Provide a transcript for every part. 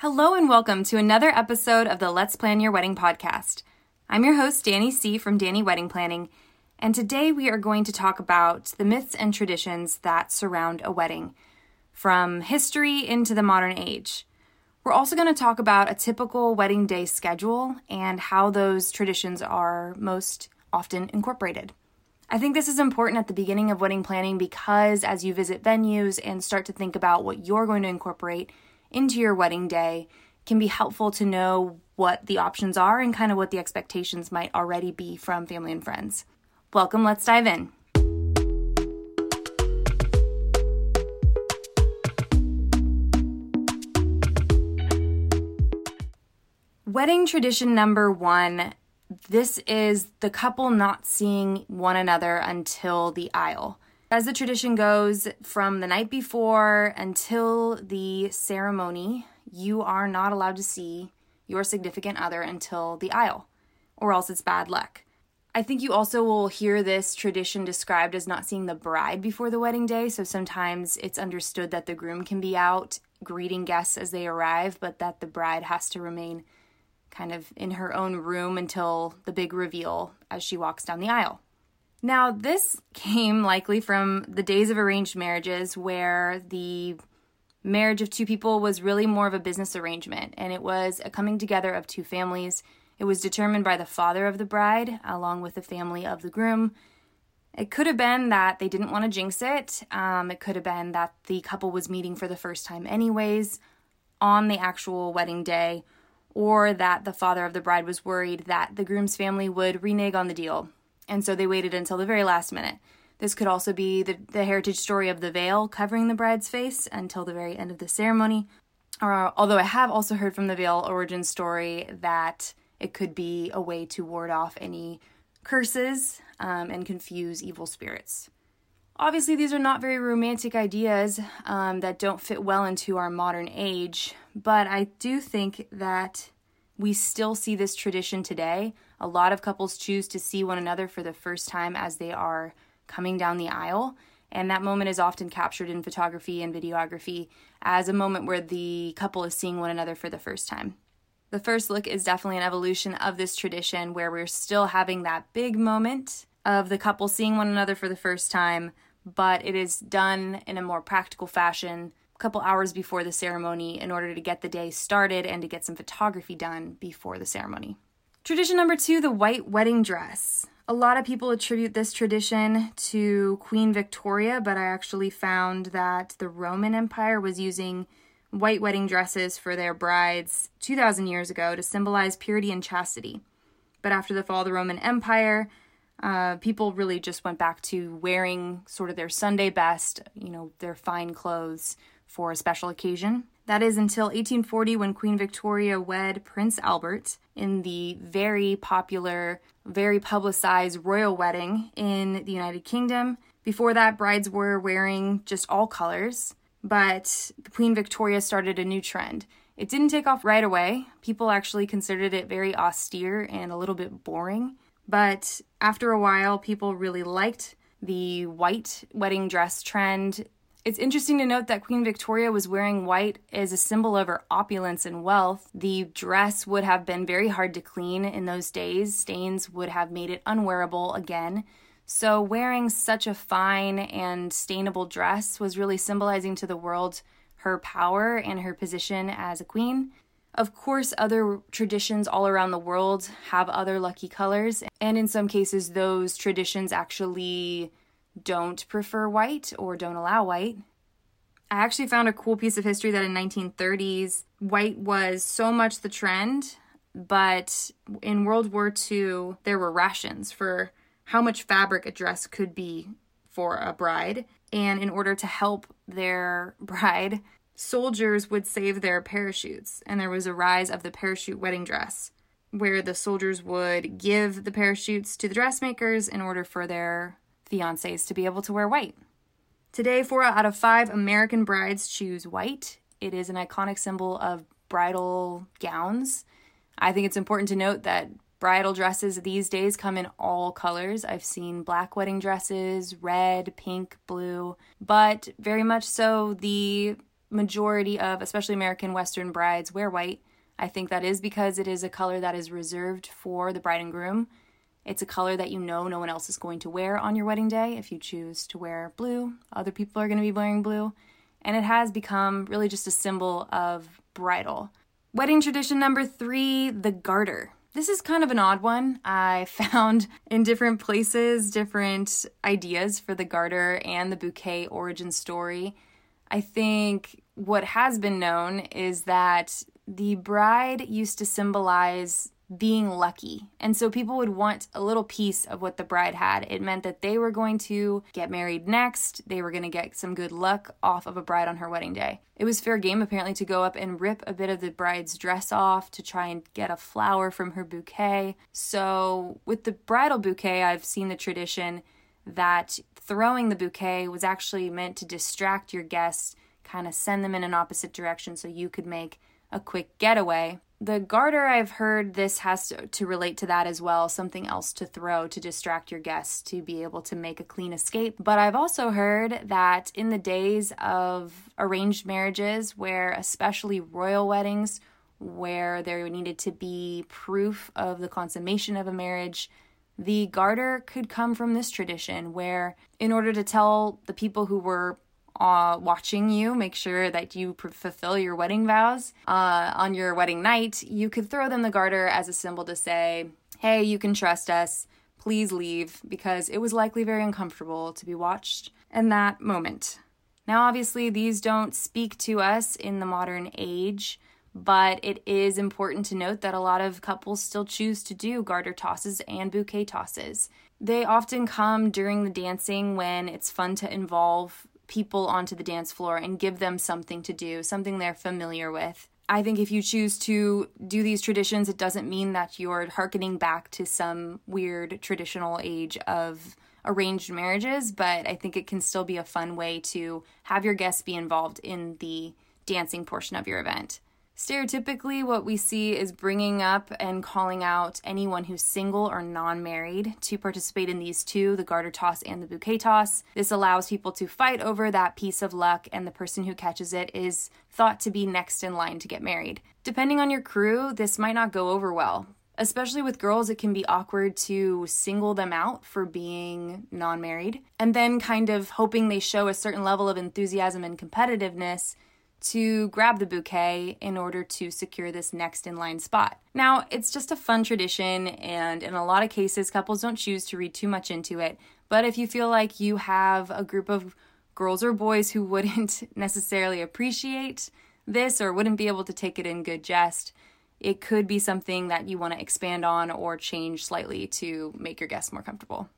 Hello and welcome to another episode of the Let's Plan Your Wedding podcast. I'm your host, Dani C. from Dani Wedding Planning, and today we are going to talk about the myths and traditions that surround a wedding, from history into the modern age. We're also going to talk about a typical wedding day schedule and how those traditions are most often incorporated. I think this is important at the beginning of wedding planning because as you visit venues and start to think about what you're going to incorporate into your wedding day, can be helpful to know what the options are and kind of what the expectations might already be from family and friends. Welcome, let's dive in. Wedding tradition number one this is the couple not seeing one another until the aisle. As the tradition goes, from the night before until the ceremony, you are not allowed to see your significant other until the aisle, or else it's bad luck. I think you also will hear this tradition described as not seeing the bride before the wedding day. So sometimes it's understood that the groom can be out greeting guests as they arrive, but that the bride has to remain kind of in her own room until the big reveal as she walks down the aisle. Now, this came likely from the days of arranged marriages where the marriage of two people was really more of a business arrangement and it was a coming together of two families. It was determined by the father of the bride along with the family of the groom. It could have been that they didn't want to jinx it. Um, it could have been that the couple was meeting for the first time, anyways, on the actual wedding day or that the father of the bride was worried that the groom's family would renege on the deal, and so they waited until the very last minute. This could also be the, the heritage story of the veil covering the bride's face until the very end of the ceremony. Although I have also heard from the veil origin story that it could be a way to ward off any curses um, and confuse evil spirits. Obviously, these are not very romantic ideas um, that don't fit well into our modern age, but I do think that we still see this tradition today. A lot of couples choose to see one another for the first time as they are coming down the aisle, and that moment is often captured in photography and videography as a moment where the couple is seeing one another for the first time. The first look is definitely an evolution of this tradition where we're still having that big moment of the couple seeing one another for the first time but it is done in a more practical fashion a couple hours before the ceremony in order to get the day started and to get some photography done before the ceremony. Tradition number two the white wedding dress. A lot of people attribute this tradition to Queen Victoria, but I actually found that the Roman Empire was using white wedding dresses for their brides 2,000 years ago to symbolize purity and chastity. But after the fall of the Roman Empire, uh, people really just went back to wearing sort of their Sunday best, you know, their fine clothes for a special occasion. That is until 1840 when Queen Victoria wed Prince Albert in the very popular, very publicized royal wedding in the United Kingdom. Before that, brides were wearing just all colors, but Queen Victoria started a new trend. It didn't take off right away. People actually considered it very austere and a little bit boring. But after a while, people really liked the white wedding dress trend. It's interesting to note that Queen Victoria was wearing white as a symbol of her opulence and wealth. The dress would have been very hard to clean in those days, stains would have made it unwearable again. So, wearing such a fine and stainable dress was really symbolizing to the world her power and her position as a queen. Of course, other traditions all around the world have other lucky colors, and in some cases, those traditions actually don't prefer white or don't allow white. I actually found a cool piece of history that in 1930s, white was so much the trend, but in World War II, there were rations for how much fabric a dress could be for a bride. And in order to help their bride, soldiers would save their parachutes, and there was a rise of the parachute wedding dress, where the soldiers would give the parachutes to the dressmakers in order for their fiancés to be able to wear white. Today, four out of five American brides choose white. It is an iconic symbol of bridal gowns. I think it's important to note that bridal dresses these days come in all colors. I've seen black wedding dresses, red, pink, blue, but very much so the majority of, especially American Western brides, wear white. I think that is because it is a color that is reserved for the bride and groom. It's a color that you know no one else is going to wear on your wedding day. If you choose to wear blue, other people are going to be wearing blue. And it has become really just a symbol of bridal. Wedding tradition number three the garter. This is kind of an odd one. I found in different places different ideas for the garter and the bouquet origin story. I think what has been known is that the bride used to symbolize being lucky. And so people would want a little piece of what the bride had. It meant that they were going to get married next, they were going to get some good luck off of a bride on her wedding day. It was fair game, apparently, to go up and rip a bit of the bride's dress off to try and get a flower from her bouquet. So, with the bridal bouquet, I've seen the tradition that throwing the bouquet was actually meant to distract your guests, kind of send them in an opposite direction so you could make a quick getaway the garter, I've heard this has to, to, relate to that as well, something else to throw to distract your guests to be able to make a clean escape. But I've also heard that in the days of arranged marriages, where especially royal weddings, where there needed to be proof of the consummation of a marriage, the garter could come from this tradition where, in order to tell the people who were uh, watching you, make sure that you fulfill your wedding vows uh, on your wedding night, you could throw them the garter as a symbol to say, hey, you can trust us. Please leave, because it was likely very uncomfortable to be watched in that moment. Now, obviously, these don't speak to us in the modern age, but it is important to note that a lot of couples still choose to do garter tosses and bouquet tosses. They often come during the dancing when it's fun to involve people onto the dance floor and give them something to do, something they're familiar with. I think if you choose to do these traditions, it doesn't mean that you're harkening back to some weird traditional age of arranged marriages, but I think it can still be a fun way to have your guests be involved in the dancing portion of your event. Stereotypically, what we see is bringing up and calling out anyone who's single or non married to participate in these two the garter toss and the bouquet toss. This allows people to fight over that piece of luck, and the person who catches it is thought to be next in line to get married. Depending on your crew, this might not go over well. Especially with girls, it can be awkward to single them out for being non married, and then kind of hoping they show a certain level of enthusiasm and competitiveness to grab the bouquet in order to secure this next in line spot. Now, it's just a fun tradition, and in a lot of cases, couples don't choose to read too much into it. But if you feel like you have a group of girls or boys who wouldn't necessarily appreciate this or wouldn't be able to take it in good jest, it could be something that you want to expand on or change slightly to make your guests more comfortable.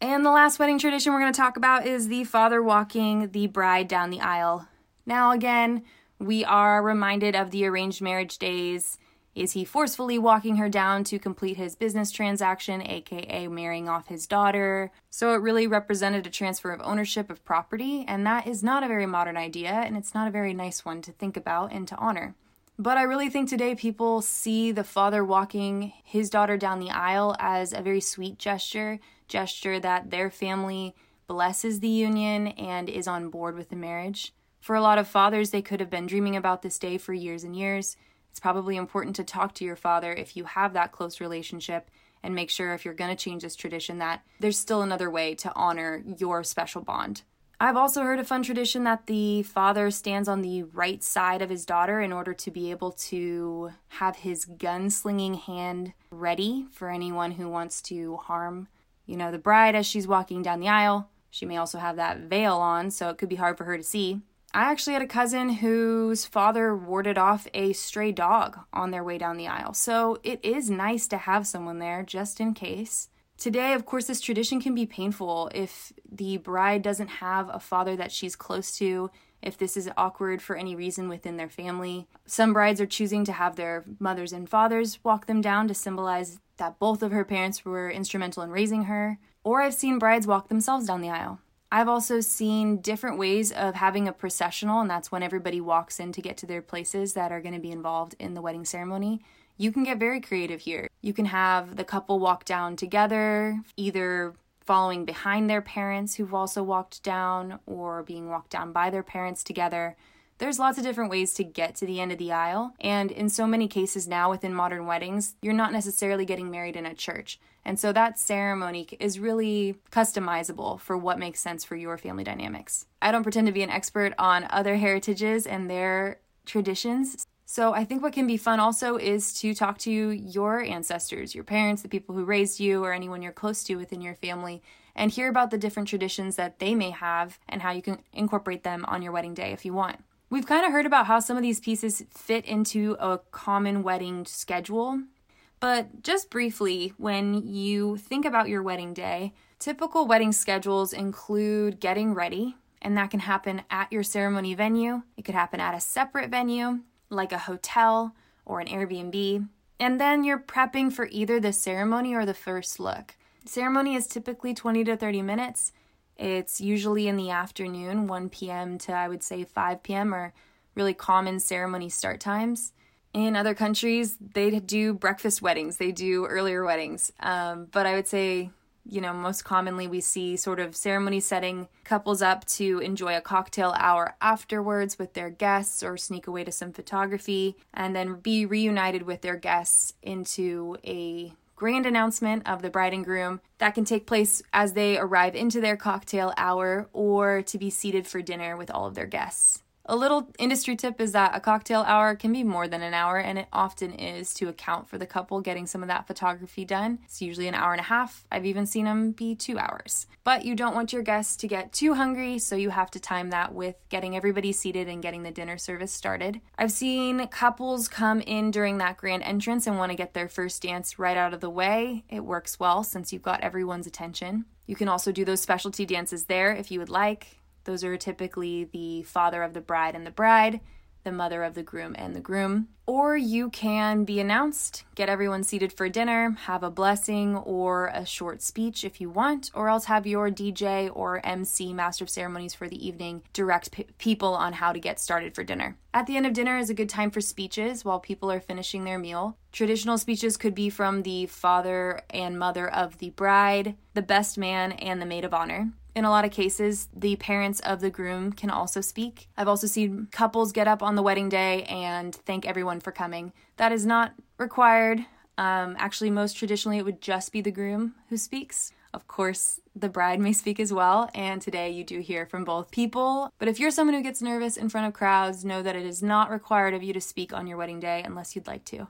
And the last wedding tradition we're going to talk about is the father walking the bride down the aisle now, again, we are reminded of the arranged marriage days. Is he forcefully walking her down to complete his business transaction, aka marrying off his daughter? So it really represented a transfer of ownership of property, and that is not a very modern idea, and it's not a very nice one to think about and to honor. But I really think today people see the father walking his daughter down the aisle as a very sweet gesture, gesture that their family blesses the union and is on board with the marriage. For a lot of fathers, they could have been dreaming about this day for years and years. It's probably important to talk to your father if you have that close relationship and make sure if you're going to change this tradition that there's still another way to honor your special bond. I've also heard a fun tradition that the father stands on the right side of his daughter in order to be able to have his gun-slinging hand ready for anyone who wants to harm, you know, the bride as she's walking down the aisle. She may also have that veil on, so it could be hard for her to see. I actually had a cousin whose father warded off a stray dog on their way down the aisle, so it is nice to have someone there just in case. Today, of course, this tradition can be painful if the bride doesn't have a father that she's close to, if this is awkward for any reason within their family. Some brides are choosing to have their mothers and fathers walk them down to symbolize that both of her parents were instrumental in raising her, or I've seen brides walk themselves down the aisle. I've also seen different ways of having a processional, and that's when everybody walks in to get to their places that are going to be involved in the wedding ceremony. You can get very creative here. You can have the couple walk down together, either following behind their parents who've also walked down or being walked down by their parents together. There's lots of different ways to get to the end of the aisle, and in so many cases now within modern weddings, you're not necessarily getting married in a church. And so that ceremony is really customizable for what makes sense for your family dynamics. I don't pretend to be an expert on other heritages and their traditions. So I think what can be fun also is to talk to your ancestors, your parents, the people who raised you, or anyone you're close to within your family, and hear about the different traditions that they may have and how you can incorporate them on your wedding day if you want. We've kind of heard about how some of these pieces fit into a common wedding schedule, but just briefly, when you think about your wedding day, typical wedding schedules include getting ready, and that can happen at your ceremony venue. It could happen at a separate venue, like a hotel or an Airbnb. And then you're prepping for either the ceremony or the first look. Ceremony is typically 20 to 30 minutes. It's usually in the afternoon, 1 p.m. to I would say 5 p.m. or really common ceremony start times. In other countries, they do breakfast weddings, they do earlier weddings. Um, but I would say, you know, most commonly we see sort of ceremony setting couples up to enjoy a cocktail hour afterwards with their guests or sneak away to some photography and then be reunited with their guests into a grand announcement of the bride and groom that can take place as they arrive into their cocktail hour or to be seated for dinner with all of their guests. A little industry tip is that a cocktail hour can be more than an hour, and it often is to account for the couple getting some of that photography done. It's usually an hour and a half. I've even seen them be two hours. But you don't want your guests to get too hungry, so you have to time that with getting everybody seated and getting the dinner service started. I've seen couples come in during that grand entrance and want to get their first dance right out of the way. It works well since you've got everyone's attention. You can also do those specialty dances there if you would like. Those are typically the father of the bride and the bride, the mother of the groom and the groom. Or you can be announced, get everyone seated for dinner, have a blessing or a short speech if you want, or else have your DJ or MC, Master of Ceremonies for the evening, direct p- people on how to get started for dinner. At the end of dinner is a good time for speeches while people are finishing their meal. Traditional speeches could be from the father and mother of the bride, the best man, and the maid of honor. In a lot of cases, the parents of the groom can also speak. I've also seen couples get up on the wedding day and thank everyone for coming. That is not required. Um, actually, most traditionally, it would just be the groom who speaks. Of course, the bride may speak as well, and today you do hear from both people. But if you're someone who gets nervous in front of crowds, know that it is not required of you to speak on your wedding day unless you'd like to.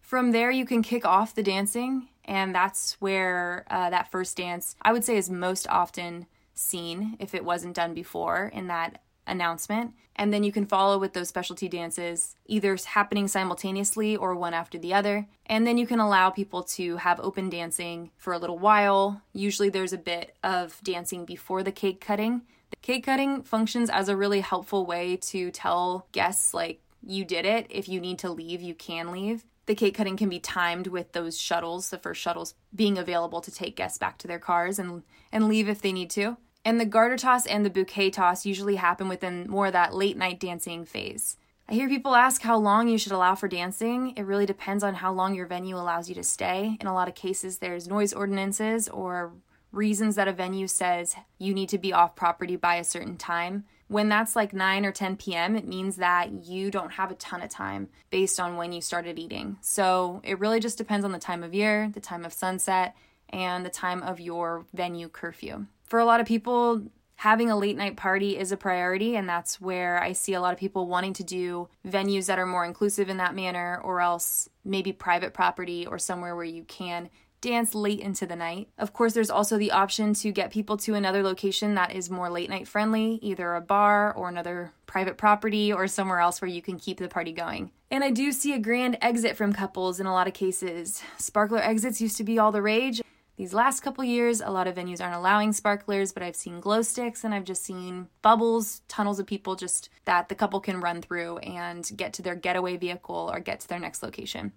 From there, you can kick off the dancing, and that's where uh, that first dance, I would say, is most often seen if it wasn't done before in that announcement. And then you can follow with those specialty dances, either happening simultaneously or one after the other. And then you can allow people to have open dancing for a little while. Usually there's a bit of dancing before the cake cutting. The cake cutting functions as a really helpful way to tell guests, like, you did it. If you need to leave, you can leave. The cake cutting can be timed with those shuttles, the first shuttles being available to take guests back to their cars and, and leave if they need to. And the garter toss and the bouquet toss usually happen within more of that late night dancing phase. I hear people ask how long you should allow for dancing. It really depends on how long your venue allows you to stay. In a lot of cases, there's noise ordinances or reasons that a venue says you need to be off property by a certain time. When that's like 9 or 10 p.m., it means that you don't have a ton of time based on when you started eating. So it really just depends on the time of year, the time of sunset, and the time of your venue curfew for a lot of people, having a late night party is a priority, and that's where I see a lot of people wanting to do venues that are more inclusive in that manner, or else maybe private property or somewhere where you can dance late into the night. Of course, there's also the option to get people to another location that is more late night friendly, either a bar or another private property or somewhere else where you can keep the party going. And I do see a grand exit from couples in a lot of cases. Sparkler exits used to be all the rage. These last couple years, a lot of venues aren't allowing sparklers, but I've seen glow sticks and I've just seen bubbles, tunnels of people just that the couple can run through and get to their getaway vehicle or get to their next location.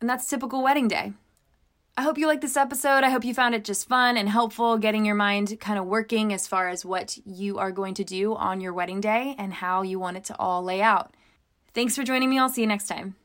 And that's typical wedding day. I hope you liked this episode. I hope you found it just fun and helpful, getting your mind kind of working as far as what you are going to do on your wedding day and how you want it to all lay out. Thanks for joining me. I'll see you next time.